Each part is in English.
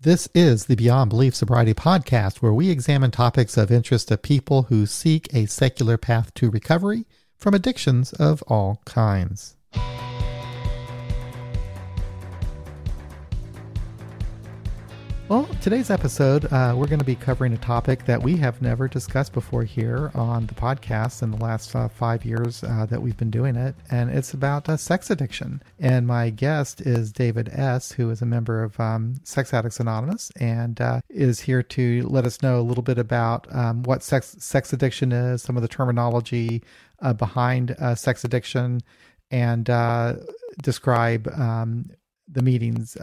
This is the Beyond Belief Sobriety podcast, where we examine topics of interest to people who seek a secular path to recovery from addictions of all kinds. Well, today's episode, uh, we're going to be covering a topic that we have never discussed before here on the podcast in the last uh, five years uh, that we've been doing it, and it's about uh, sex addiction. And my guest is David S., who is a member of um, Sex Addicts Anonymous and uh, is here to let us know a little bit about um, what sex sex addiction is, some of the terminology uh, behind sex addiction, and describe um, the meetings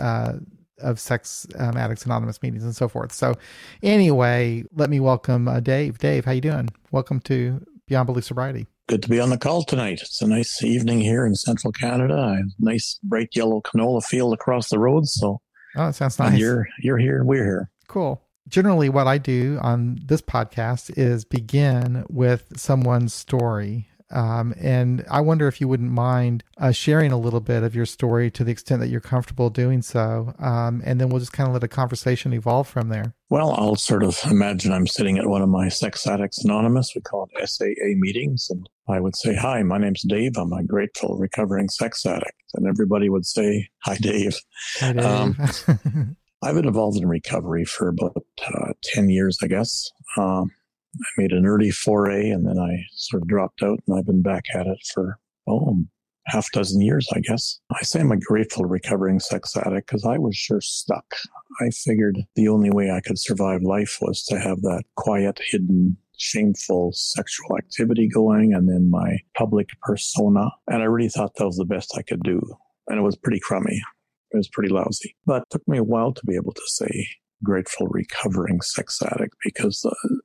of Sex um, Addicts Anonymous meetings and so forth. So, anyway, let me welcome uh, Dave. Dave, how you doing? Welcome to Beyond Belief Sobriety. Good to be on the call tonight. It's a nice evening here in central Canada. A nice bright yellow canola field across the road. So, oh, it sounds nice. You're you're here. We're here. Cool. Generally, what I do on this podcast is begin with someone's story um, and I wonder if you wouldn't mind uh, sharing a little bit of your story to the extent that you're comfortable doing so. Um, and then we'll just kind of let a conversation evolve from there. Well, I'll sort of imagine I'm sitting at one of my Sex Addicts Anonymous, we call it SAA meetings. And I would say, Hi, my name's Dave. I'm a grateful recovering sex addict. And everybody would say, Hi, Dave. Hi, Dave. Um, I've been involved in recovery for about uh, 10 years, I guess. Um, I made an early foray and then I sort of dropped out and I've been back at it for, oh, half dozen years, I guess. I say I'm a grateful recovering sex addict because I was sure stuck. I figured the only way I could survive life was to have that quiet, hidden, shameful sexual activity going and then my public persona. And I really thought that was the best I could do. And it was pretty crummy. It was pretty lousy. But it took me a while to be able to say grateful recovering sex addict because uh,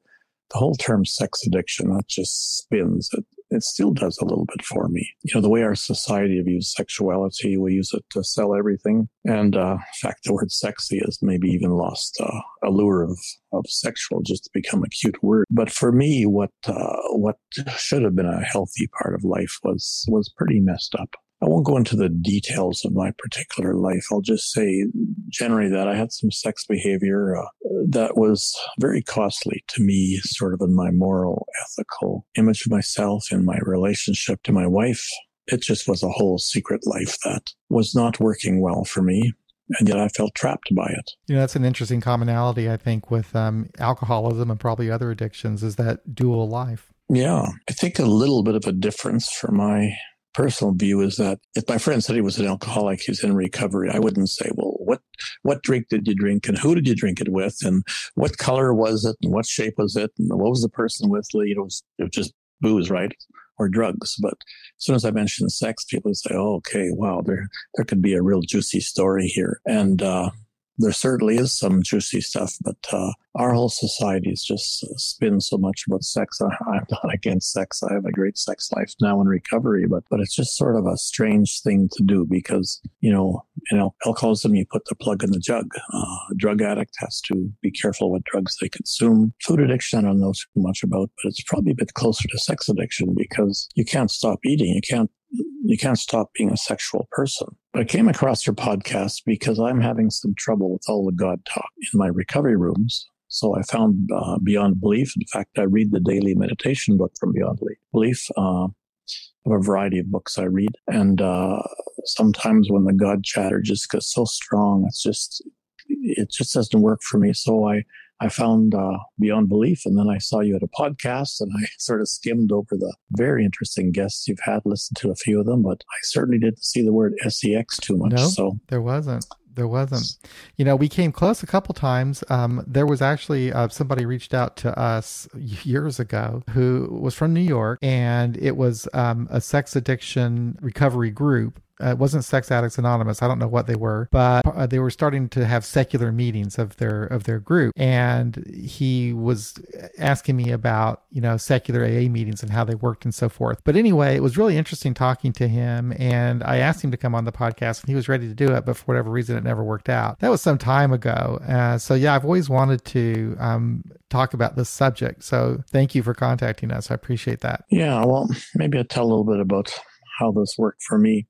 the whole term sex addiction, that just spins. It, it still does a little bit for me. You know, the way our society views sexuality, we use it to sell everything. And uh, in fact, the word sexy has maybe even lost uh, allure of, of sexual just to become a cute word. But for me, what uh, what should have been a healthy part of life was was pretty messed up. I won't go into the details of my particular life. I'll just say generally that I had some sex behavior uh, that was very costly to me, sort of in my moral, ethical image of myself, in my relationship to my wife. It just was a whole secret life that was not working well for me. And yet I felt trapped by it. You know, that's an interesting commonality, I think, with um, alcoholism and probably other addictions is that dual life. Yeah. I think a little bit of a difference for my personal view is that if my friend said he was an alcoholic, he's in recovery, I wouldn't say, well, what, what drink did you drink and who did you drink it with and what color was it and what shape was it and what was the person with? You know, it was, it was just booze, right? Or drugs. But as soon as I mention sex, people say, oh, okay, wow, there, there could be a real juicy story here. And, uh, there certainly is some juicy stuff, but uh, our whole society is just spins so much about sex. I, am not against sex. I have a great sex life now in recovery, but but it's just sort of a strange thing to do because you know, you know, alcoholism you put the plug in the jug. Uh, drug addict has to be careful what drugs they consume. Food addiction I don't know too much about, but it's probably a bit closer to sex addiction because you can't stop eating. You can't you can't stop being a sexual person. But I came across your podcast because I'm having some trouble with all the God talk in my recovery rooms. So I found uh, Beyond Belief. In fact, I read the daily meditation book from Beyond Belief. Uh, of a variety of books I read, and uh, sometimes when the God chatter just gets so strong, it's just it just doesn't work for me. So I I found uh, Beyond Belief, and then I saw you at a podcast, and I sort of skimmed over the very interesting guests you've had, listened to a few of them, but I certainly didn't see the word sex too much. No, so there wasn't. There wasn't. You know, we came close a couple times. Um, there was actually uh, somebody reached out to us years ago who was from New York, and it was um, a sex addiction recovery group uh, it wasn't Sex Addicts Anonymous. I don't know what they were, but uh, they were starting to have secular meetings of their of their group, and he was asking me about you know secular AA meetings and how they worked and so forth. But anyway, it was really interesting talking to him, and I asked him to come on the podcast, and he was ready to do it, but for whatever reason, it never worked out. That was some time ago. Uh, so yeah, I've always wanted to um, talk about this subject. So thank you for contacting us. I appreciate that. Yeah, well, maybe I'll tell a little bit about how this worked for me.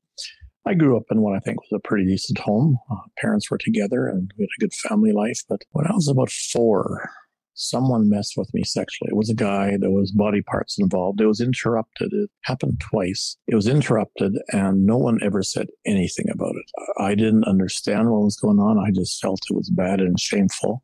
I grew up in what I think was a pretty decent home. Uh, parents were together and we had a good family life. But when I was about four, someone messed with me sexually. It was a guy. There was body parts involved. It was interrupted. It happened twice. It was interrupted, and no one ever said anything about it. I didn't understand what was going on. I just felt it was bad and shameful.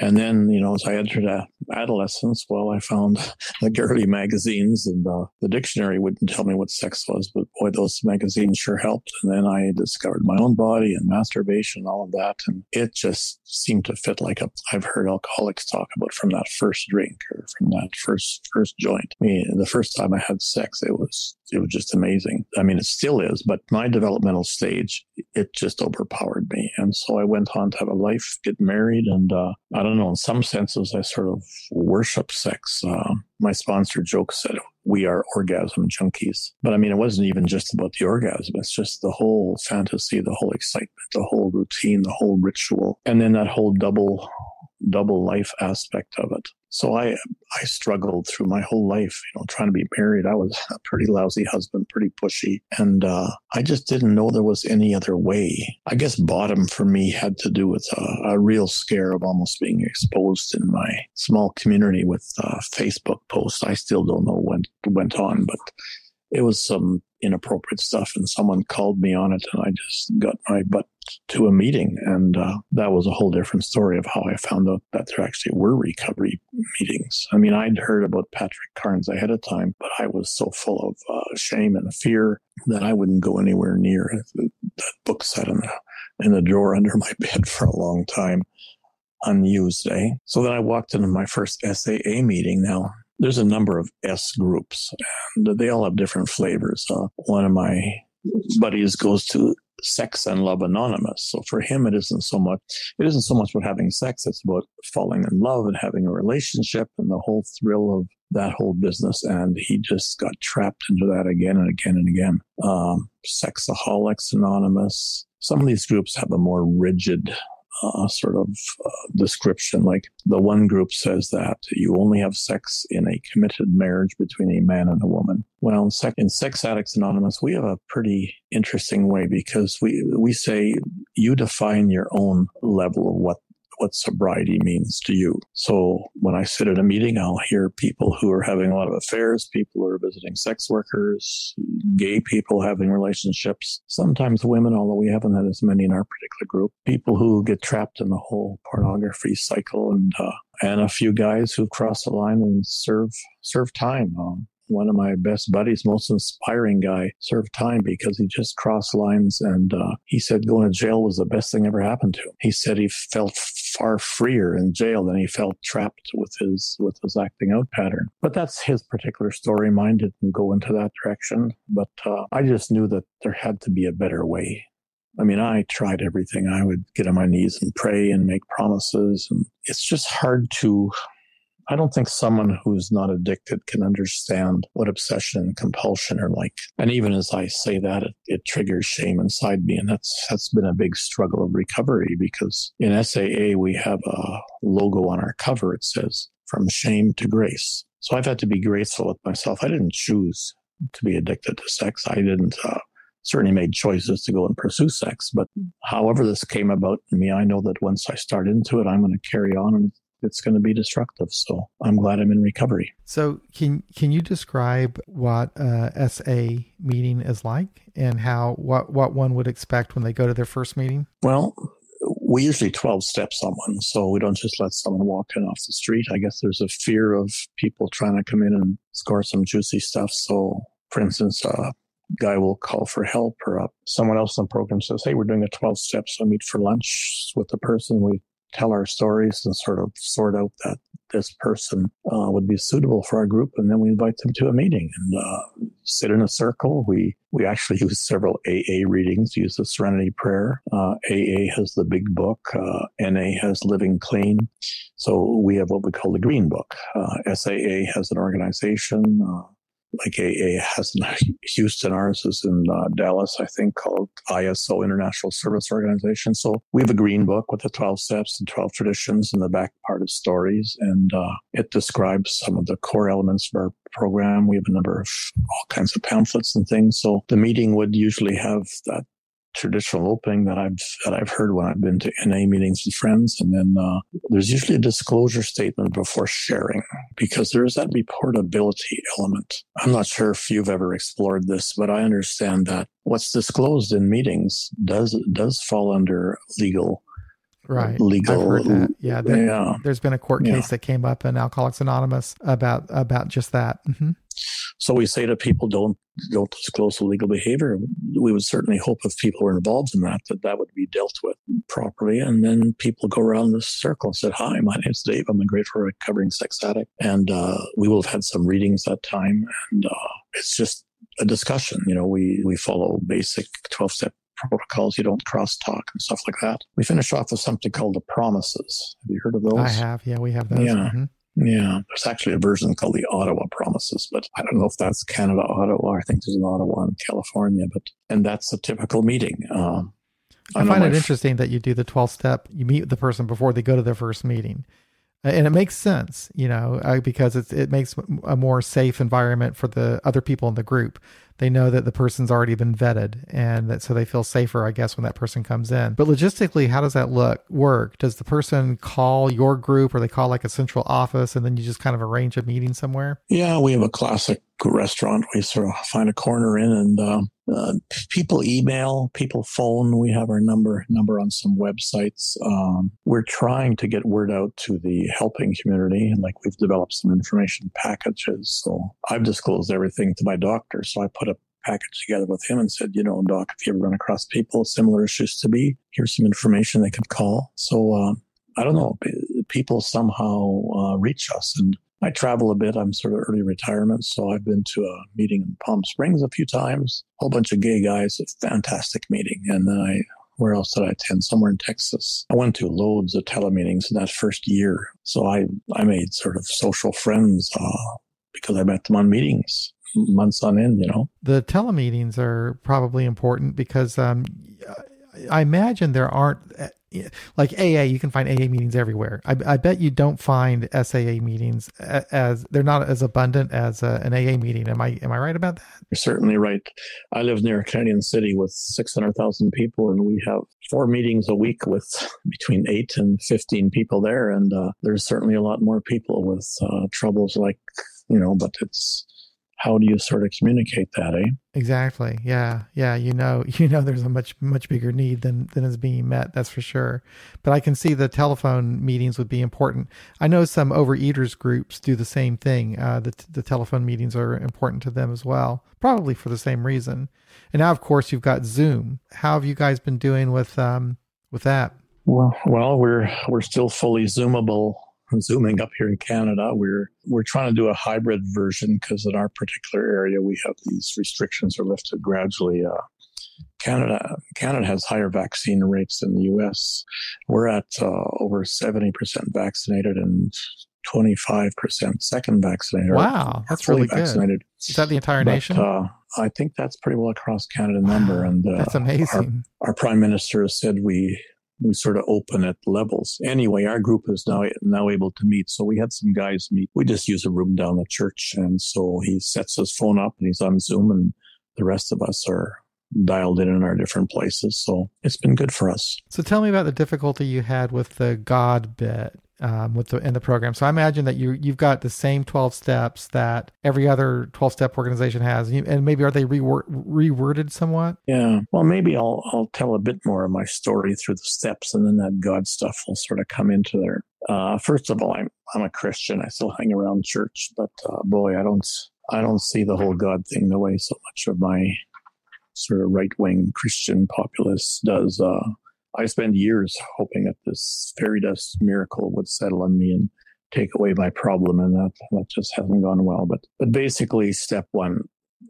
And then, you know, as I entered adolescence, well, I found the girly magazines and uh, the dictionary wouldn't tell me what sex was, but boy, those magazines sure helped. And then I discovered my own body and masturbation and all of that. And it just seemed to fit like a, I've heard alcoholics talk about from that first drink or from that first, first joint. I mean, the first time I had sex, it was, it was just amazing. I mean, it still is, but my developmental stage, it just overpowered me. And so I went on to have a life, get married. And, uh, I don't know, in some senses, I sort of worship sex. Uh, my sponsor joke that we are orgasm junkies. But I mean, it wasn't even just about the orgasm. It's just the whole fantasy, the whole excitement, the whole routine, the whole ritual. And then that whole double double life aspect of it. So I I struggled through my whole life, you know, trying to be married. I was a pretty lousy husband, pretty pushy, and uh, I just didn't know there was any other way. I guess bottom for me had to do with a, a real scare of almost being exposed in my small community with uh, Facebook posts. I still don't know what went on, but it was some inappropriate stuff and someone called me on it and I just got my butt to a meeting. And uh, that was a whole different story of how I found out that there actually were recovery meetings. I mean, I'd heard about Patrick Carnes ahead of time, but I was so full of uh, shame and fear that I wouldn't go anywhere near that book sat in the, in the drawer under my bed for a long time unused, eh? So then I walked into my first SAA meeting. Now, there's a number of S groups, and they all have different flavors. Uh, one of my buddies goes to Sex and Love Anonymous. So for him, it isn't so much, it isn't so much about having sex. It's about falling in love and having a relationship and the whole thrill of that whole business. And he just got trapped into that again and again and again. Um, Sexaholics Anonymous. Some of these groups have a more rigid uh, sort of uh, description. Like the one group says that you only have sex in a committed marriage between a man and a woman. Well, in, sec- in Sex Addicts Anonymous, we have a pretty interesting way because we we say you define your own level of what what sobriety means to you. So when I sit at a meeting, I'll hear people who are having a lot of affairs, people who are visiting sex workers, gay people having relationships, sometimes women, although we haven't had as many in our particular group, people who get trapped in the whole pornography cycle and, uh, and a few guys who cross the line and serve serve time. Um, one of my best buddies, most inspiring guy, served time because he just crossed lines and uh, he said going to jail was the best thing ever happened to him. He said he felt far freer in jail than he felt trapped with his with his acting out pattern. But that's his particular story. Mine didn't go into that direction. But uh, I just knew that there had to be a better way. I mean, I tried everything. I would get on my knees and pray and make promises. And it's just hard to I don't think someone who's not addicted can understand what obsession and compulsion are like. And even as I say that, it, it triggers shame inside me. And that's, that's been a big struggle of recovery because in SAA, we have a logo on our cover. It says from shame to grace. So I've had to be graceful with myself. I didn't choose to be addicted to sex. I didn't, uh, certainly made choices to go and pursue sex. But however this came about in me, I know that once I start into it, I'm going to carry on and it's going to be destructive. So I'm glad I'm in recovery. So can can you describe what a SA meeting is like and how what what one would expect when they go to their first meeting? Well, we usually 12 step someone, so we don't just let someone walk in off the street. I guess there's a fear of people trying to come in and score some juicy stuff. So, for instance, a guy will call for help, or uh, someone else in the program says, "Hey, we're doing a 12 steps. So meet for lunch with the person. We tell our stories and sort of sort out that this person uh, would be suitable for our group, and then we invite them to a meeting and uh, sit in a circle. We we actually use several AA readings. Use the Serenity Prayer. Uh, AA has the Big Book. Uh, NA has Living Clean. So we have what we call the Green Book. Uh, SAA has an organization. Like AA has in Houston. Ours is in uh, Dallas, I think, called ISO International Service Organization. So we have a green book with the 12 steps and 12 traditions in the back part of stories. And uh, it describes some of the core elements of our program. We have a number of all kinds of pamphlets and things. So the meeting would usually have that traditional opening that I've that I've heard when I've been to NA meetings with friends, and then uh, there's usually a disclosure statement before sharing because there is that reportability element. I'm not sure if you've ever explored this, but I understand that what's disclosed in meetings does does fall under legal. Right. Legal. I've heard that. Yeah, there, yeah. There's been a court case Yeah. that came up in Alcoholics Anonymous about about just that. hmm So we say to people, don't don't disclose illegal behavior. We would certainly hope if people were involved in that, that that would be dealt with properly. And then people go around the circle and said, "Hi, my name's Dave. I'm a grateful recovering sex addict." And uh, we will have had some readings that time, and uh, it's just a discussion. You know, we we follow basic twelve step protocols. You don't cross talk and stuff like that. We finish off with something called the promises. Have you heard of those? I have. Yeah, we have those. Yeah. Mhm. Yeah, there's actually a version called the Ottawa Promises, but I don't know if that's Canada, Ottawa. I think there's an Ottawa in California, but and that's a typical meeting. Um, I, know find it f- interesting that you do the 12 step, you meet the person before they go to their first meeting. And it makes sense, you know, uh, because it's, it makes a more safe environment for the other people in the group. They know that the person's already been vetted and that so they feel safer, I guess, when that person comes in. But logistically, how does that look work? Does the person call your group or they call like a central office and then you just kind of arrange a meeting somewhere? Yeah, we have a classic restaurant. We sort of find a corner in, and um, uh, people email, people phone. We have our number number on some websites. Um, we're trying to get word out to the helping community, and like we've developed some information packages. So I've disclosed everything to my doctor. So I put package together with him and said, you know, doc, if you ever run across people similar issues to me, here's some information they could call. So um, I don't know, people somehow uh, reach us and. I travel a bit. I'm sort of early retirement, so I've been to a meeting in Palm Springs a few times. A whole bunch of gay guys. A fantastic meeting. And then I, where else did I attend? Somewhere in Texas. I went to loads of telemeetings in that first year. So I, I made sort of social friends uh, because I met them on meetings months on end. You know. the telemeetings are probably important because um, I imagine there aren't like AA. You can find AA meetings everywhere. I, I bet you don't find SAA meetings as they're not as abundant as a, an AA meeting. Am I am I right about that? You're certainly right. I live near a Canadian city with 600,000 people, and we have four meetings a week with between eight and 15 people there. And uh, there's certainly a lot more people with uh, troubles like, you know, but it's how do you sort of communicate that, eh? Exactly. Yeah. Yeah. You know, you know, there's a much, much bigger need than, than is being met. That's for sure. But I can see the telephone meetings would be important. I know some overeaters groups do the same thing. Uh, the, the telephone meetings are important to them as well, probably for the same reason. And now, of course, you've got Zoom. How have you guys been doing with, um, with that? Well, well, we're we're still fully zoomable, zooming up here in Canada. We're we're trying to do a hybrid version because in our particular area we have these restrictions are lifted gradually. Uh, Canada Canada has higher vaccine rates than the U.S. We're at uh, over seventy percent vaccinated and twenty five percent second vaccinated. Wow. That's really good. vaccinated. Is that the entire But, nation? uh, I think that's pretty well across Canada number, and uh, That's amazing. our prime minister has said we we sort of open at levels. Anyway, our group is now now able to meet. So we had some guys meet. We just use a room down the church, and so he sets his phone up and he's on Zoom, and the rest of us are dialed in in our different places. So it's been good for us. So tell me about the difficulty you had with the God bit um, with the in the program. So I imagine that you you've got the same twelve steps that every other twelve step organization has, and, maybe are they reword, reworded somewhat? Yeah. Well, maybe I'll I'll tell a bit more of my story through the steps, and then that God stuff will sort of come into there. Uh, first of all, I'm I'm a Christian. I still hang around church, but uh, boy, I don't I don't see the whole God thing the way so much of my sort of right wing Christian populace does. Uh, I spent years hoping that this fairy dust miracle would settle on me and take away my problem, and that that just hasn't gone well. But but basically, step one,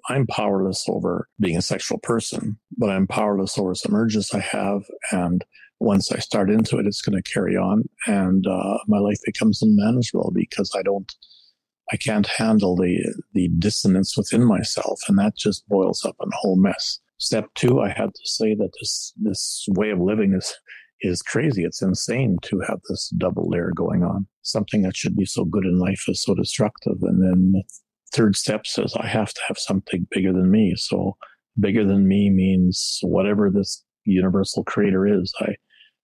I'm powerless over being a sexual person, but I'm powerless over some urges I have. And once I start into it, it's going to carry on, and uh, my life becomes unmanageable because I don't, I can't handle the the dissonance within myself, and that just boils up in a whole mess. Step two, I had to say that this this way of living is is crazy. It's insane to have this double layer going on. Something that should be so good in life is so destructive. And then the third step says I have to have something bigger than me. So bigger than me means whatever this universal creator is. I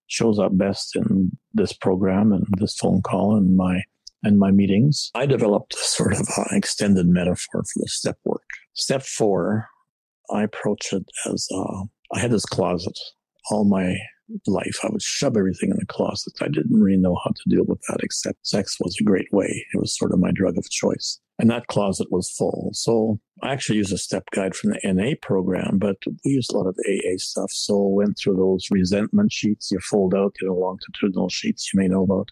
shows up best in this program and this phone call and my and my meetings. I developed sort of an extended metaphor for the step work. Step four, I approach it as uh, I had this closet. All my life, I would shove everything in the closet. I didn't really know how to deal with that, except sex was a great way. It was sort of my drug of choice. And that closet was full. So I actually used a step guide from the NA program, but we used a lot of AA stuff. So went through those resentment sheets you fold out, you know, longitudinal sheets you may know about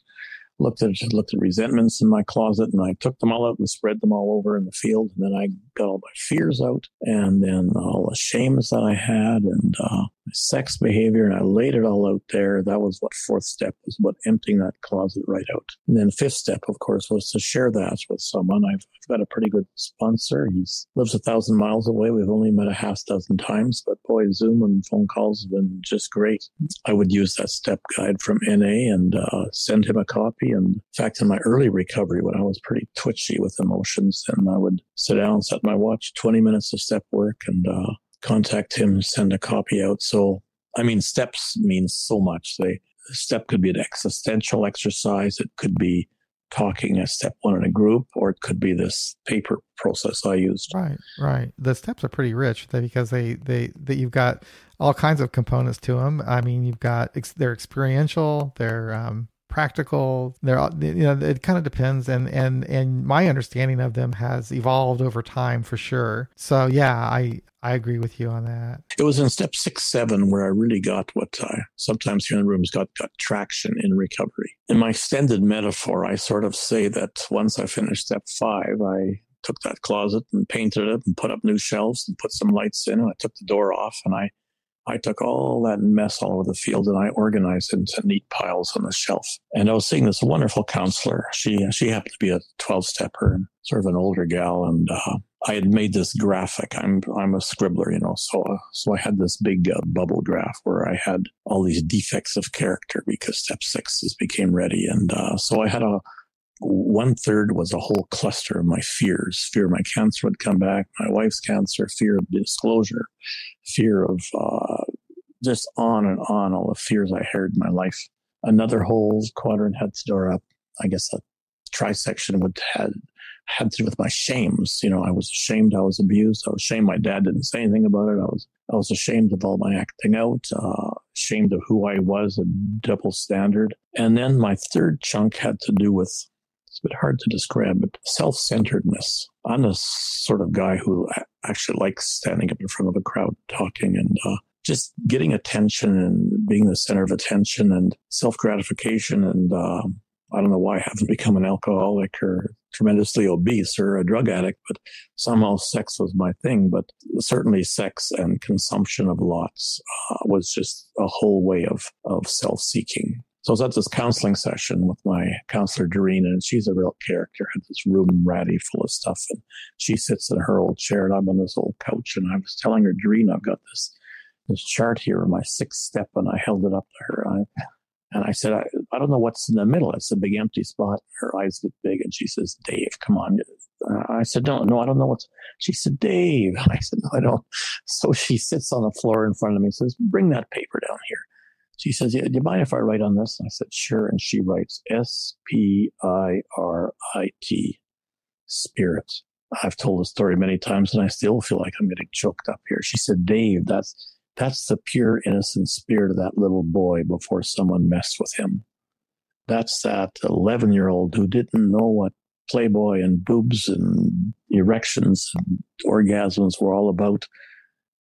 looked at looked at resentments in my closet and I took them all out and spread them all over in the field. And then I got all my fears out and then all the shames that I had and uh, sex behavior and I laid it all out there. That was what fourth step was about emptying that closet right out. And then fifth step, of course, was to share that with someone. I've, I've got a pretty good sponsor. He lives a thousand miles away. We've only met a half dozen times, but boy, Zoom and phone calls have been just great. I would use that step guide from NA and uh, send him a copy. And in fact, in my early recovery, when I was pretty twitchy with emotions, and I would sit down, and set my watch, 20 minutes of step work and, uh, contact him, send a copy out. So, I mean, steps means so much. They, step could be an existential exercise. It could be talking a step one in a group, or it could be this paper process I used. Right, right. The steps are pretty rich because they, they, that you've got all kinds of components to them. I mean, you've got, they're experiential, they're, um, practical. They're you know it kind of depends, and and and my understanding of them has evolved over time for sure. So yeah, I I agree with you on that. It was in step six, seven where I really got what I sometimes here in rooms got, got traction in recovery. In my extended metaphor, I sort of say that once I finished step five, I took that closet and painted it and put up new shelves and put some lights in. And I took the door off and I I took all that mess all over the field and I organized it into neat piles on the shelf. And I was seeing this wonderful counselor. She she happened to be a 12 stepper and sort of an older gal. And uh, I had made this graphic. I'm I'm a scribbler, you know, so uh, so I had this big uh, bubble graph where I had all these defects of character because step sixes became ready. And uh, so I had a one third was a whole cluster of my fears. Fear my cancer would come back my wife's cancer fear of disclosure fear of uh, just on and on all the fears i heard in my life. Another whole quadrant had to door up. I guess a trisection would had had to do with my shames. You know i was ashamed i was abused i was ashamed my dad didn't say anything about it i was i was ashamed of all my acting out uh, ashamed of who i was a double standard. And then my third chunk had to do with it's a bit hard to describe, but self centeredness. I'm a sort of guy who actually likes standing up in front of a crowd talking and uh, just getting attention and being the center of attention and self gratification. And uh, I don't know why I haven't become an alcoholic or tremendously obese or a drug addict, but somehow sex was my thing. But certainly sex and consumption of lots uh, was just a whole way of, of self seeking. So I was at this counseling session with my counselor, Doreen, and she's a real character. Had this room ratty full of stuff, and she sits in her old chair, and I'm on this old couch. And I was telling her, Doreen, I've got this this chart here, of my sixth step, and I held it up to her. And I, and I said, I, I don't know what's in the middle. It's a big empty spot. Her eyes get big, and she says, Dave, come on. I said, no, no, I don't know what's. She said, Dave. I said, no, I don't. So she sits on the floor in front of me and says, bring that paper down here. She says, yeah, do you mind if I write on this? And I said, sure. And she writes S P I R I T, spirit. I've told the story many times and I still feel like I'm getting choked up here. She said, Dave, that's, that's the pure innocent spirit of that little boy before someone messed with him. That's that 11 year old who didn't know what Playboy and boobs and erections and orgasms were all about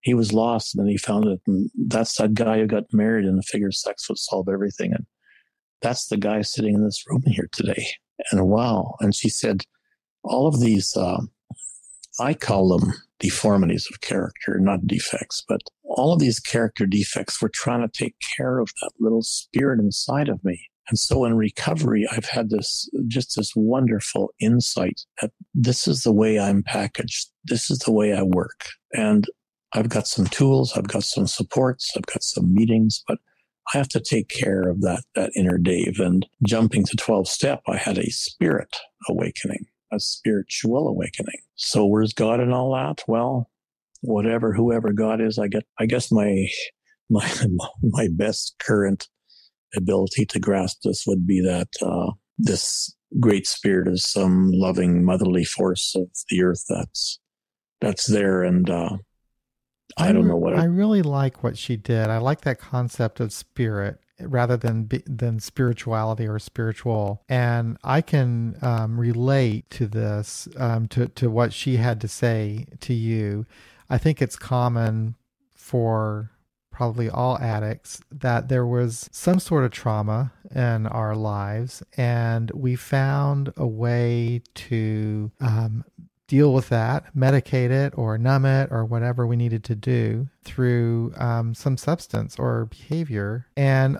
he was lost and then he found it. And that's that guy who got married and figured sex would solve everything. And that's the guy sitting in this room here today. And wow. And she said, all of these, uh, I call them deformities of character, not defects, but all of these character defects were trying to take care of that little spirit inside of me. And so in recovery, I've had this just this wonderful insight that this is the way I'm packaged. This is the way I work. And I've got some tools. I've got some supports. I've got some meetings, but I have to take care of that, that inner Dave. And jumping to 12 step, I had a spirit awakening, a spiritual awakening. So where's God in all that? Well, whatever, whoever God is, I get, I guess my, my, my best current ability to grasp this would be that, uh, this great spirit is some loving motherly force of the earth that's, that's there. And, uh, I, don't know what. I really like what she did. I like that concept of spirit rather than than spirituality or spiritual, and I can um, relate to this um, to to what she had to say to you. I think it's common for probably all addicts that there was some sort of trauma in our lives and we found a way to um, deal with that, medicate it or numb it or whatever we needed to do through um, some substance or behavior. And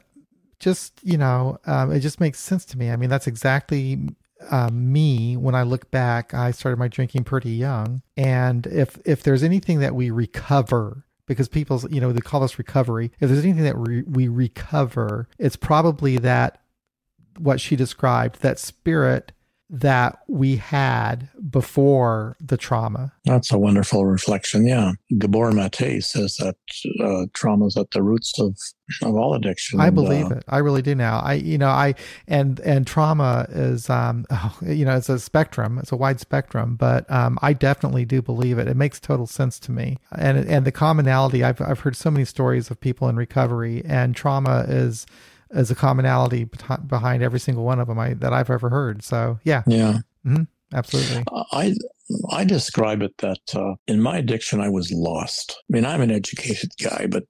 just, you know, um, it just makes sense to me. I mean, that's exactly um, me when I look back. I started my drinking pretty young. And if, if there's anything that we recover, because people, you know, they call this recovery. If there's anything that we, we recover, it's probably that what she described, that spirit that we had before the trauma. That's a wonderful reflection. Yeah. Gabor Mate says that uh, trauma is at the roots of, of all addiction. I believe uh, it. I really do now. I, you know, I, and, and trauma is, um, oh, you know, it's a spectrum, it's a wide spectrum, but, um, I definitely do believe it. It makes total sense to me. And, and the commonality, I've, I've heard so many stories of people in recovery and trauma is, as a commonality behind every single one of them I, that I've ever heard. So yeah, yeah, mm-hmm. absolutely. I I describe it that uh, in my addiction I was lost. I mean, I'm an educated guy, but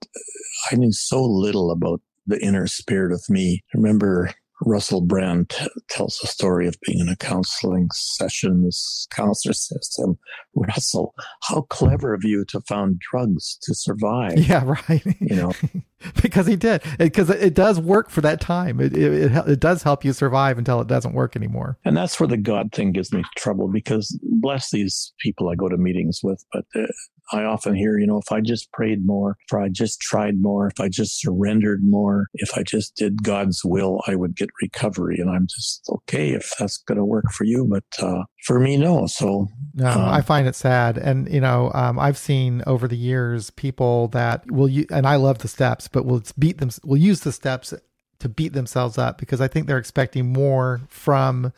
I knew so little about the inner spirit of me. I remember Russell Brand t- tells a story of being in a counseling session. This counselor says to him, Russell, how clever of you to found drugs to survive. Yeah, right. You know, because he did, because it, it, does work for that time. It, it, it, it does help you survive until it doesn't work anymore. And that's where the God thing gives me trouble because bless these people I go to meetings with, but uh, I often hear, you know, if I just prayed more, if I just tried more, if I just surrendered more, if I just did God's will, I would get recovery. And I'm just okay if that's going to work for you, but uh, for me, no. So no, um, I find it sad, and you know, um, I've seen over the years people that will, and I love the steps, but will beat them, will use the steps to beat themselves up because I think they're expecting more from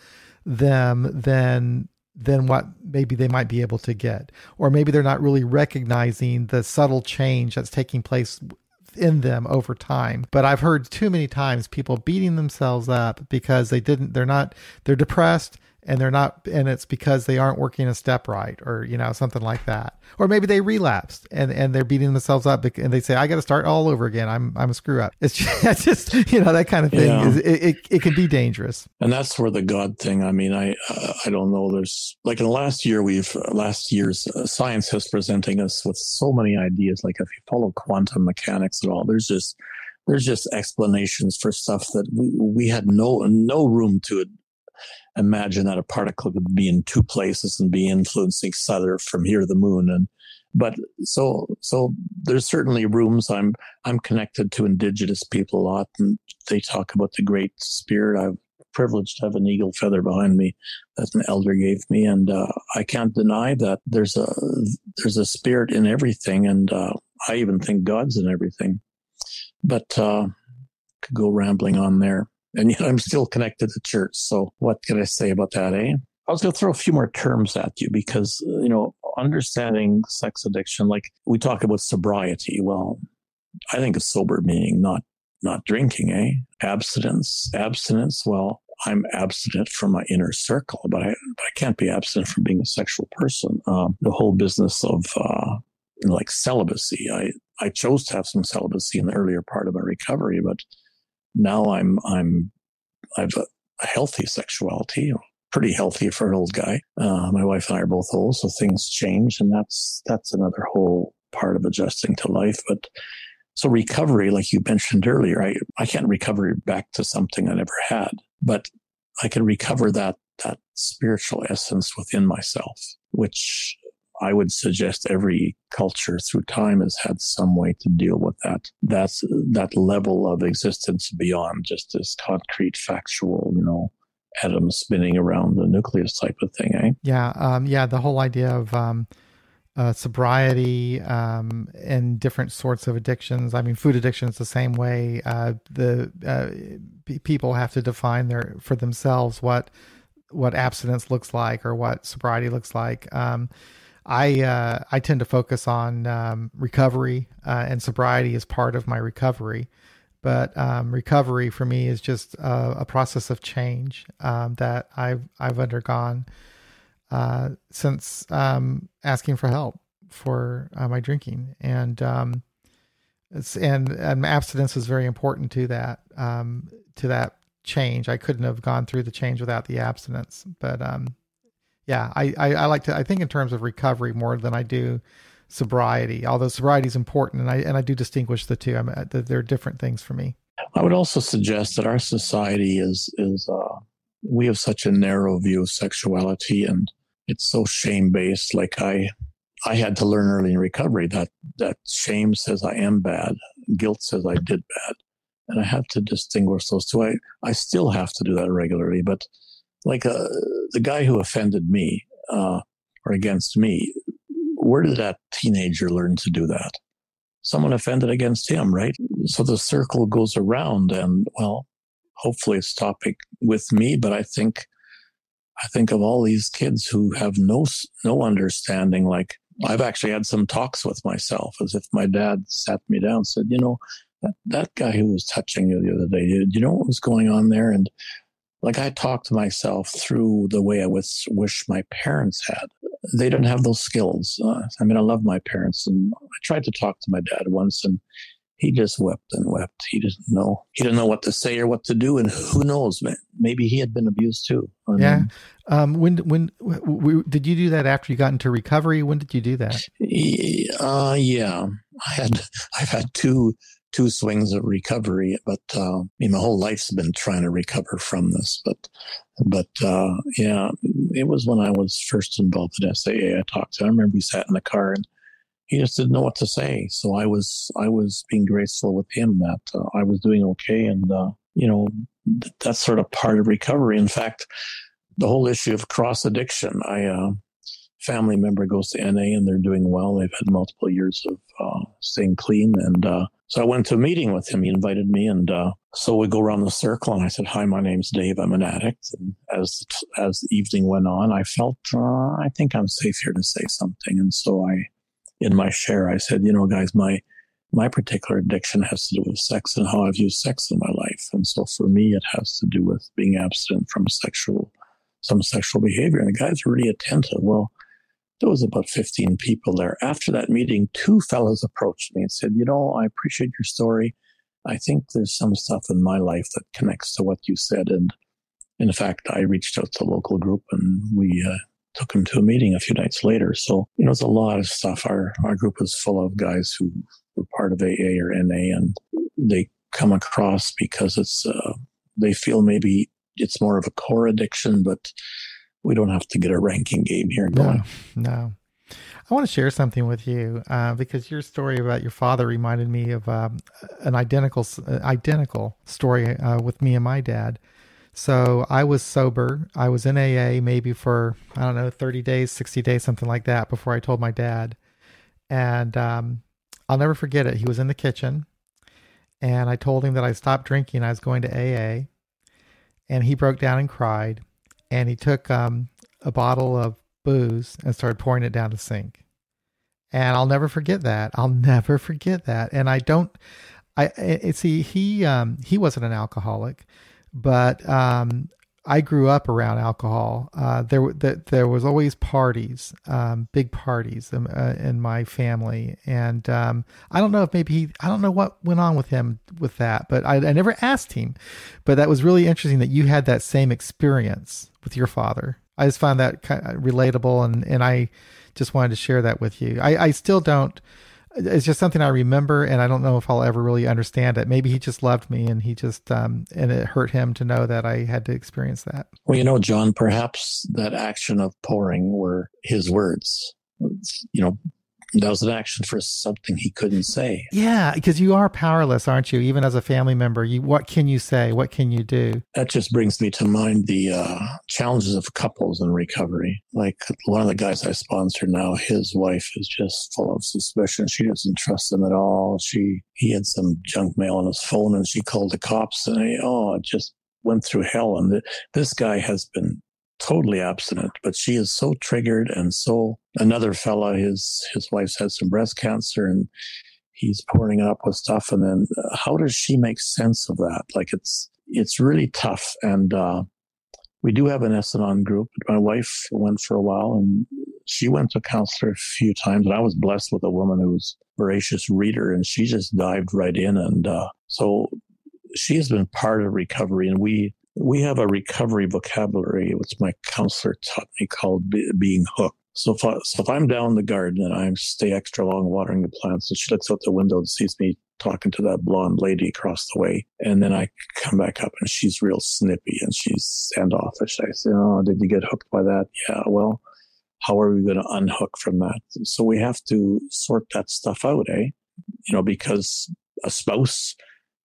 them than than what maybe they might be able to get. Or maybe they're not really recognizing the subtle change that's taking place in them over time. But I've heard too many times people beating themselves up because they didn't, they're not, they're depressed and they're not and it's because they aren't working a step right or you know something like that. Or maybe they relapsed and and they're beating themselves up and they say i got to start all over again. I'm i'm a screw up. It's just, just you know that kind of thing yeah. is, it, it, it can be dangerous. And that's where the god thing i mean i uh, i don't know there's like in the last year we've uh, last year's uh, science is presenting us with so many ideas like if you follow quantum mechanics at all there's just there's just explanations for stuff that we, we had no no room to imagine that a particle could be in two places and be influencing each other from here to the moon. And but so so there's certainly rooms. I'm i'm connected to indigenous people a lot and they talk about the great spirit. I've privileged to have an eagle feather behind me that an elder gave me. And uh, i can't deny that there's a there's a spirit in everything and uh, i even think god's in everything. But uh could go rambling on there and yet I'm still connected to church. So what can I say about that, eh? I was going to throw a few more terms at you because, you know, understanding sex addiction, like we talk about sobriety. Well, I think of sober meaning not, not drinking, eh? Abstinence, abstinence. Well, I'm abstinent from my inner circle, but I, but I can't be abstinent from being a sexual person. Um, the whole business of, uh, like celibacy. I, I chose to have some celibacy in the earlier part of my recovery, but now I'm I'm I've a, a healthy sexuality, pretty healthy for an old guy. Uh, my wife and I are both old, so things change, and that's that's another whole part of adjusting to life. But So recovery, like you mentioned earlier, I, I can't recover back to something I never had, but I can recover that, that spiritual essence within myself, which I would suggest every culture through time has had some way to deal with that. That's that level of existence beyond just this concrete, factual, you know, atom spinning around the nucleus type of thing, eh? Yeah, um, yeah. The whole idea of um, uh, sobriety um, and different sorts of addictions. I mean, food addiction is the same way. Uh, the uh, p- people have to define their for themselves what what abstinence looks like or what sobriety looks like. Um, I uh, I tend to focus on um, recovery, uh, and sobriety is part of my recovery. But um, recovery for me is just a, a process of change um, that I've I've undergone uh, since um, asking for help for uh, my drinking, and um, and, and abstinence is very important to that um, to that change. I couldn't have gone through the change without the abstinence, but yeah, I, I, I, like to I think in terms of recovery more than I do sobriety. Although sobriety is important, and I and I do distinguish the two. I mean, they're different things for me. I would also suggest that our society is is uh, we have such a narrow view of sexuality, and it's so shame based. Like I I had to learn early in recovery that that shame says I am bad, guilt says I did bad, and I have to distinguish those two. I I still have to do that regularly, but like uh, the guy who offended me uh, or against me, where did that teenager learn to do that? Someone offended against him, right? So the circle goes around, and well, hopefully it's topic with me, but I think I think of all these kids who have no no understanding. Like I've actually had some talks with myself, as if my dad sat me down, and said, "You know, that that guy who was touching you the other day, you, you know what was going on there?" And like I talked to myself through the way I was, wish my parents had. They didn't have those skills. Uh, I mean, I love my parents, and I tried to talk to my dad once, and he just wept and wept. He didn't know. He didn't know what to say or what to do, and who knows? Man, maybe he had been abused too. I yeah. Mean, um, when when w- did you do that after you got into recovery? When did you do that? Uh, yeah, I had. I've had two two swings of recovery. But uh, I mean, my whole life's been trying to recover from this. But but uh, yeah, it was when I was first involved in SAA. I talked to. I remember we sat in the car and he just didn't know what to say. So I was I was being graceful with him that uh, I was doing okay, and uh, you know that's sort of part of recovery. In fact, the whole issue of cross addiction. I uh, family member goes to NA and they're doing well. They've had multiple years of uh, staying clean, and uh, so I went to a meeting with him. He invited me, and uh, so we go around the circle. And I said, "Hi, my name's Dave. I'm an addict." And as as the evening went on, I felt uh, I think I'm safe here to say something. And so I, in my share, I said, "You know, guys, my my particular addiction has to do with sex and how I've used sex in my life. And so for me, it has to do with being abstinent from sexual some sexual behavior." And the guys were really attentive. Well there was about 15 people there. After that meeting, two fellows approached me and said, you know, I appreciate your story. I think there's some stuff in my life that connects to what you said. And in fact, I reached out to a local group and we uh, took them to a meeting a few nights later. So, you know, it's a lot of stuff. Our, our group is full of guys who were part of AA or NA and they come across because it's, uh, they feel maybe it's more of a core addiction, but we don't have to get a ranking game here going. No, no. I want to share something with you uh, because your story about your father reminded me of um, an identical uh, identical story uh, with me and my dad. So I was sober. I was in AA maybe for I don't know thirty days, sixty days, something like that before I told my dad. And um, I'll never forget it. He was in the kitchen, and I told him that I stopped drinking. I was going to AA, and he broke down and cried and he took um, a bottle of booze and started pouring it down the sink. And I'll never forget that. I'll never forget that. And I don't. I, I see. He um, he wasn't an alcoholic, but um, I grew up around alcohol. Uh, there, the, there was always parties, um, big parties in, uh, in, my family, and um, I don't know if maybe he, I don't know what went on with him with that, but I, I never asked him. But that was really interesting that you had that same experience with your father. I just found that kind of relatable, and and I just wanted to share that with you. I, I still don't it's just something I remember, and I don't know if I'll ever really understand it. Maybe he just loved me, and he just um, and it hurt him to know that I had to experience that. Well, you know, John, perhaps that action of pouring were his words. You know, that was an action for something he couldn't say. Yeah, because you are powerless, aren't you? Even as a family member, you what can you say? What can you do? That just brings me to mind the uh, challenges of couples in recovery. Like one of the guys I sponsor now, his wife is just full of suspicion. She doesn't trust him at all. She he had some junk mail on his phone, and she called the cops, and he, oh, it just went through hell. And this guy has been totally abstinent, but she is so triggered and so another fella, his his wife's had some breast cancer and he's pouring it up with stuff. And then uh, how does she make sense of that? Like it's it's really tough. And uh, we do have an S-Anon group. My wife went for a while and she went to a counselor a few times. And I was blessed with a woman who was voracious reader and she just dived right in. And uh, so she has been part of recovery and we we have a recovery vocabulary, which my counselor taught me called be, being hooked. So if, I, so if I'm down in the garden and I stay extra long watering the plants, and she looks out the window and sees me talking to that blonde lady across the way, and then I come back up and she's real snippy and she's standoffish. I say, "Oh, did you get hooked by that?" Yeah. Well, how are we going to unhook from that? So we have to sort that stuff out, eh? You know, because a spouse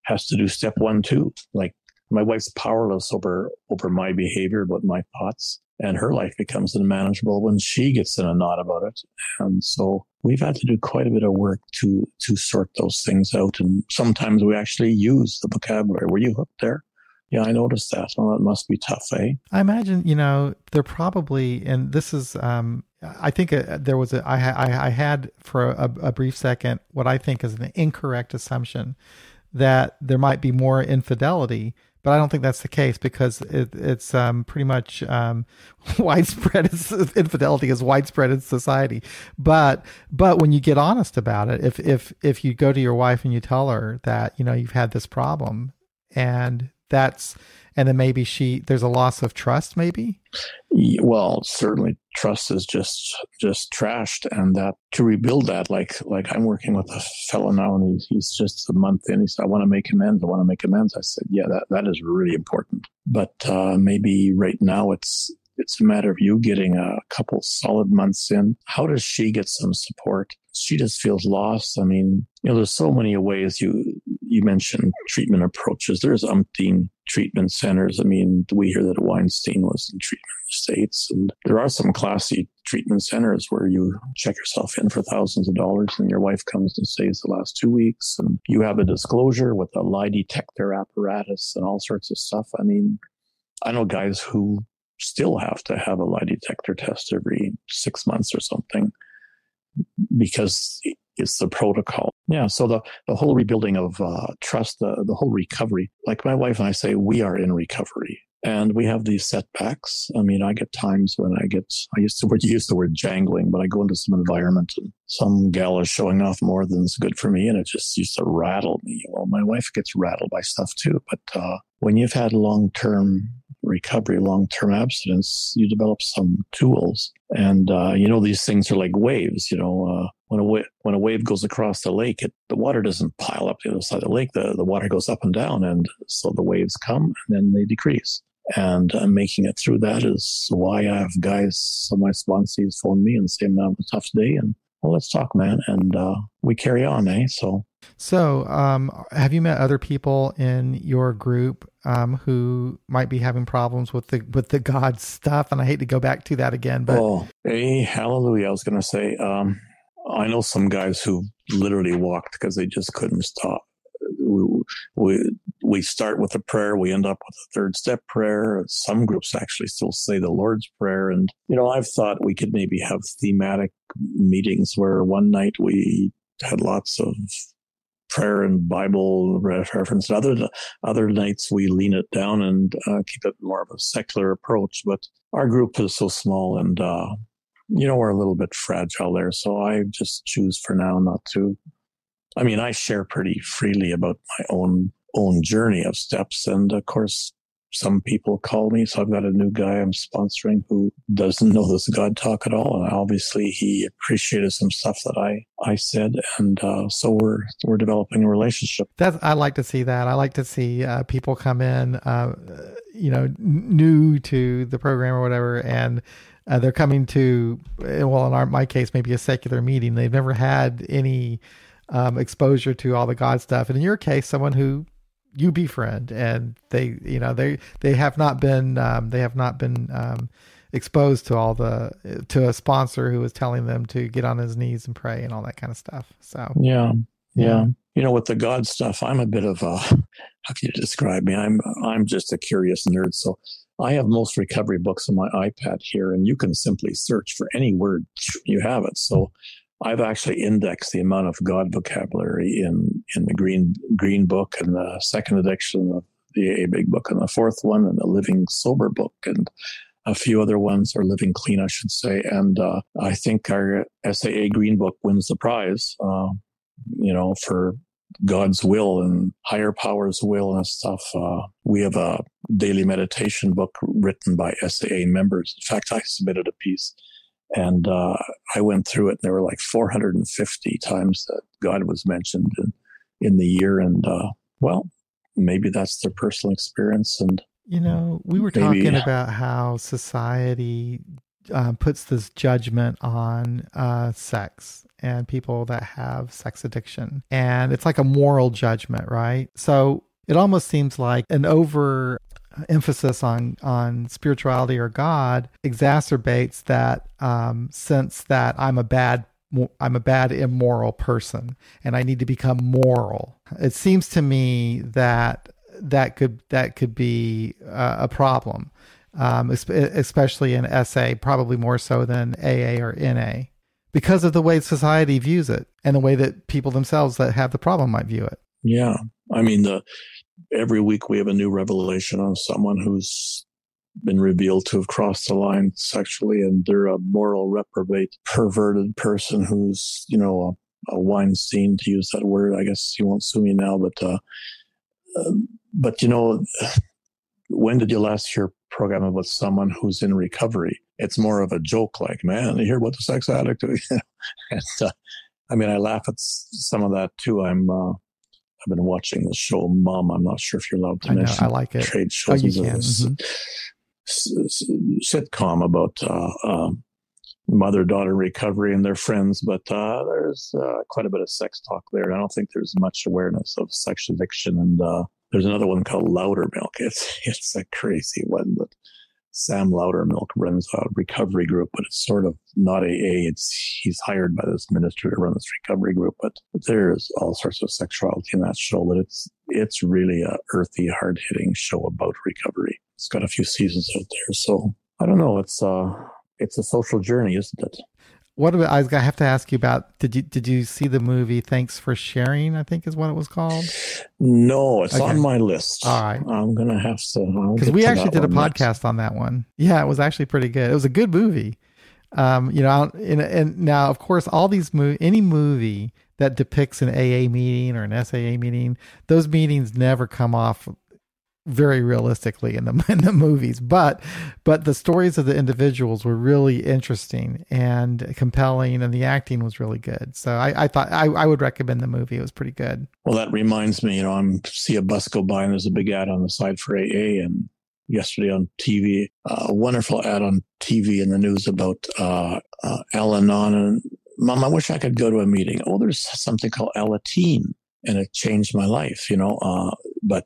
has to do step one too. Like my wife's powerless over over my behavior, about my thoughts, and her life becomes unmanageable when she gets in a knot about it. And so we've had to do quite a bit of work to to sort those things out. And sometimes we actually use the vocabulary. Were you hooked there? Yeah, I noticed that. Well, that must be tough, eh? I imagine, you know, they're probably, and this is, um, I think uh, there was a, I, I, I had for a, a brief second what I think is an incorrect assumption that there might be more infidelity but I don't think that's the case because it, it's um, pretty much um, widespread. infidelity is widespread in society. But but when you get honest about it, if if if you go to your wife and you tell her that you know you've had this problem, and that's and then maybe she there's a loss of trust maybe? Well certainly trust is just just trashed and that to rebuild that like like i'm working with a fellow now and he's, he's just a month in he said i want to make amends i want to make amends. I said yeah that, that is really important. But uh, maybe right now it's it's a matter of you getting a couple solid months in. How does she get some support? She just feels lost. I mean, you know, there's so many ways you you mentioned treatment approaches. There's umpteen treatment centers. I mean, we hear that Weinstein was in treatment in the States, and there are some classy treatment centers where you check yourself in for thousands of dollars and your wife comes and stays the last two weeks and you have a disclosure with a lie detector apparatus and all sorts of stuff. I mean, I know guys who still have to have a lie detector test every six months or something because it's the protocol. Yeah. So the, the whole rebuilding of uh, trust, the, the whole recovery, like my wife and I say, we are in recovery and we have these setbacks. I mean, I get times when I get, I used to use the word jangling, but I go into some environment and some gal is showing off more than is good for me. And it just used to rattle me. Well, my wife gets rattled by stuff too. But uh, when you've had long term recovery, long term abstinence, you develop some tools. And, uh, you know, these things are like waves, you know, uh, when a, wa- when a wave goes across the lake, it, the water doesn't pile up the other side of the lake. The, the water goes up and down. And so the waves come and then they decrease. And uh, making it through that is why I have guys, some of my sponsors phone me and say, I'm having a tough day. And well, let's talk, man. And uh, we carry on, eh? So so, um, have you met other people in your group um, who might be having problems with the with the God stuff? And I hate to go back to that again, but oh, hey, hallelujah! I was going to say, um, I know some guys who literally walked because they just couldn't stop. We, we we start with a prayer, we end up with a third step prayer. Some groups actually still say the Lord's prayer, and you know, I've thought we could maybe have thematic meetings where one night we had lots of prayer and Bible reference. Other other nights we lean it down and uh, keep it more of a secular approach. But our group is so small, and uh, you know we're a little bit fragile there. So I just choose for now not to. I mean, I share pretty freely about my own own journey of steps, and of course, some people call me. So I've got a new guy I'm sponsoring who doesn't know this God talk at all. And obviously he appreciated some stuff that I, I said. And, uh, so we're, we're developing a relationship. That's, I like to see that. I like to see, uh, people come in, uh, you know, new to the program or whatever. And, uh, they're coming to, well, in our, my case, maybe a secular meeting. They've never had any, um, exposure to all the God stuff. And in your case, someone who you befriend and they you know they they have not been um, they have not been um, exposed to all the to a sponsor who was telling them to get on his knees and pray and all that kind of stuff. So yeah yeah. you know with the god stuff i'm a bit of a how can you describe me? I'm i'm just a curious nerd. So i have most recovery books on my ipad here and you can simply search for any word you have it. So I've actually indexed the amount of God vocabulary in, in the green, green book and the second edition of the AA Big Book and the fourth one and the Living Sober book and a few other ones are living clean, I should say. And, uh, I think our SAA green book wins the prize, uh, you know, for God's will and higher powers will and stuff. Uh, we have a daily meditation book written by SAA members. In fact, I submitted a piece and uh, I went through it, and there were like 450 times that God was mentioned in, in the year. And uh, well, maybe that's their personal experience. And you know, we were maybe, talking about how society uh, puts this judgment on uh, sex and people that have sex addiction, and it's like a moral judgment, right? So it almost seems like an over emphasis on on spirituality or God exacerbates that um, sense that I'm a bad I'm a bad immoral person and I need to become moral. It seems to me that that could that could be uh, a problem, um, especially in SA, probably more so than AA or NA, because of the way society views it and the way that people themselves that have the problem might view it. Yeah, I mean the every week we have a new revelation on someone who's been revealed to have crossed the line sexually and they're a moral reprobate perverted person who's you know a, a Weinstein to use that word. I guess you won't sue me now but uh, uh, but you know when did you last hear program about someone who's in recovery? It's more of a joke like man you hear about the sex addict? And, uh, i mean i laugh at some of that too. I'm uh, I've been watching the show Mom. I'm not sure if you're allowed to I mention. Know, I like it. Trade shows. Oh, you can. Mm-hmm. Sitcom about uh, uh, mother daughter recovery and their friends, but uh, there's uh, quite a bit of sex talk there. And I don't think there's much awareness of sex addiction. And uh, there's another one called Loudermilk. It's it's a crazy one, but Sam Loudermilk runs a recovery group, but it's sort of not AA. It's he's hired by this minister to run this recovery group, but there's all sorts of sexuality in that show. But it's it's really a earthy, hard hitting show about recovery. It's got a few seasons out there, so I don't know. It's uh it's a social journey, isn't it? What about, I have to ask you about? Did you did you see the movie? Thanks for sharing. I think is what it was called. No, it's okay. on my list. All right, I'm gonna have to because we actually did a podcast next. on that one. Yeah, it was actually pretty good. It was a good movie. Um, you know, and, and now of course all these mo- any movie that depicts an AA meeting or an SAA meeting, those meetings never come off very realistically in the in the movies but but the stories of the individuals were really interesting and compelling and the acting was really good. So i, I thought I, I would recommend the movie. It was pretty good. Well that reminds me you know i'm see a bus go by and there's a big ad on the side for aa and yesterday on tv uh, a wonderful ad on tv in the news about uh, uh al-anon and mom i wish i could go to a meeting. Oh there's something called alateen and it changed my life you know uh, but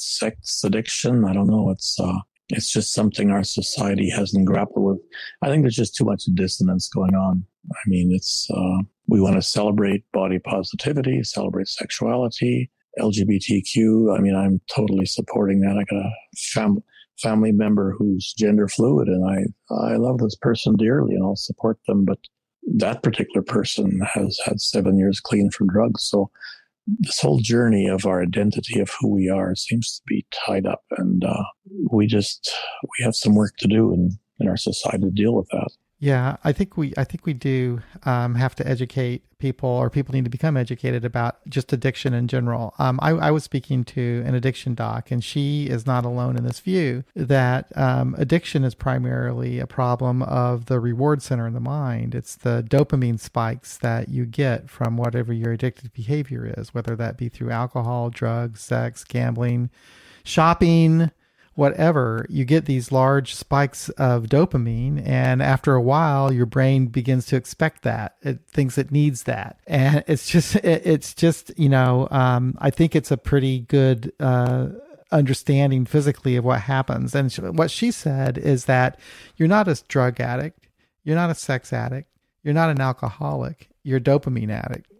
sex addiction. I don't know. It's uh, it's just something our society hasn't grappled with. I think there's just too much dissonance going on. I mean, it's uh, we want to celebrate body positivity, celebrate sexuality, LGBTQ. I mean, I'm totally supporting that. I got a fam- family member who's gender fluid, and I I love this person dearly, and I'll support them. But that particular person has had seven years clean from drugs, so this whole journey of our identity of who we are seems to be tied up. And uh, we just we have some work to do in, in our society to deal with that Yeah, I think we I think we do um, have to educate people, or people need to become educated about just addiction in general. Um, I, I, was speaking to an addiction doc, and she is not alone in this view that um, addiction is primarily a problem of the reward center in the mind. It's the dopamine spikes that you get from whatever your addictive behavior is, whether that be through alcohol, drugs, sex, gambling, shopping whatever, you get these large spikes of dopamine. And after a while, your brain begins to expect that. It thinks it needs that. And it's just, it's just, you know, um, I think it's a pretty good, uh, understanding physically of what happens. And what she said is that you're not a drug addict, you're not a sex addict, you're not an alcoholic, you're a dopamine addict.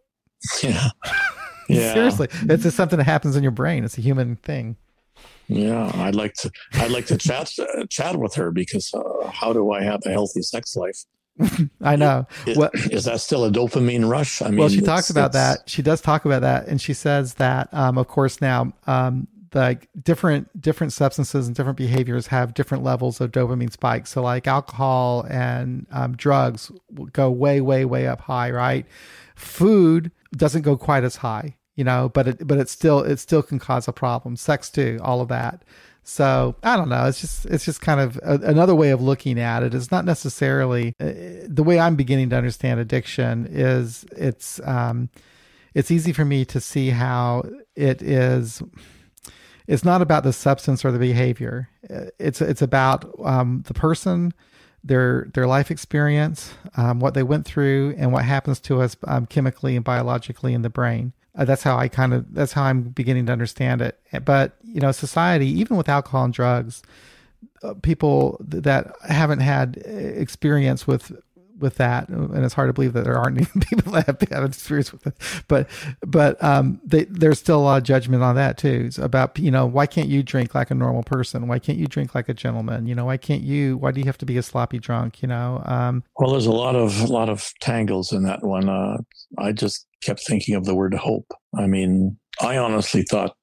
Yeah. yeah. Seriously, it's just something that happens in your brain. It's a human thing. Yeah, I'd like to. I'd like to chat chat with her because uh, how do I have a healthy sex life? I know. Is, well, is that still a dopamine rush? I mean, well, she talks about that. She does talk about that, and she says that, um, of course, now um, like different different substances and different behaviors have different levels of dopamine spikes. So, like alcohol and um, drugs go way, way, way up high, right? Food doesn't go quite as high you know, but it but it still it still can cause a problem. Sex too, all of that. So I don't know. It's just it's just kind of a, another way of looking at it. It's not necessarily uh, the way I'm beginning to understand addiction. Is it's um, it's easy for me to see how it is. It's not about the substance or the behavior. It's it's about um, the person, their their life experience, um, what they went through, and what happens to us um, chemically and biologically in the brain. Uh, that's how I kind of that's how I'm beginning to understand it. But you know, society, even with alcohol and drugs, uh, people that haven't had uh, experience with with that, and it's hard to believe that there aren't even people that have, have experience with it. But but um, they, there's still a lot of judgment on that too. It's about you know why can't you drink like a normal person? Why can't you drink like a gentleman? You know why can't you? Why do you have to be a sloppy drunk? You know. Um, well, there's a lot of a lot of tangles in that one. Uh, I just kept thinking of the word hope. I mean, I honestly thought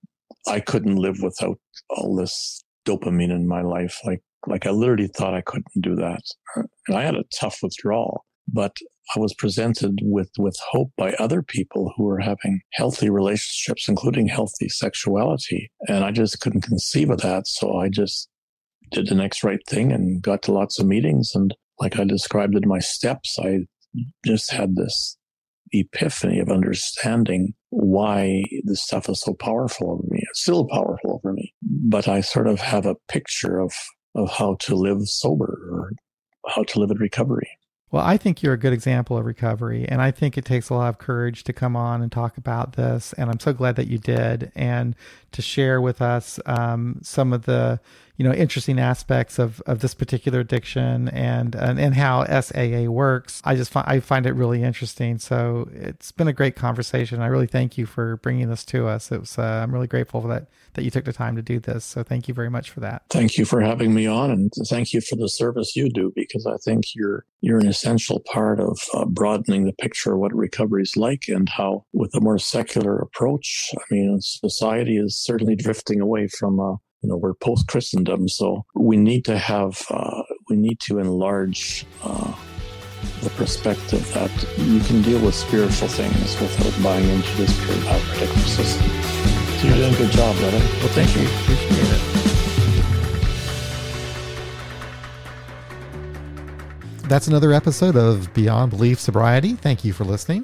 I couldn't live without all this dopamine in my life. Like like I literally thought I couldn't do that. And I had a tough withdrawal, but I was presented with, with hope by other people who were having healthy relationships, including healthy sexuality. And I just couldn't conceive of that. So I just did the next right thing and got to lots of meetings. And like I described in my steps, I just had this epiphany of understanding why this stuff is so powerful over me. It's still powerful over me, but I sort of have a picture of of how to live sober or how to live in recovery. Well, I think you're a good example of recovery, and I think it takes a lot of courage to come on and talk about this. And I'm so glad that you did, and to share with us um, some of the you know interesting aspects of of this particular addiction and and, and how SAA works. I just find I find it really interesting. So it's been a great conversation. I really thank you for bringing this to us. It was uh, I'm really grateful for that that you took the time to do this. So thank you very much for that. Thank you for having me on, and thank you for the service you do because I think you're you're an essential part of uh, broadening the picture of what recovery is like and how, with a more secular approach, I mean, society is certainly drifting away from uh, you know, we're post Christendom, so we need to have, uh, we need to enlarge uh, the perspective that you can deal with spiritual things without buying into this particular system. So you're doing a good job, brother. Well, thank, you. Appreciate it. That's another episode of Beyond Belief Sobriety. Thank you for listening.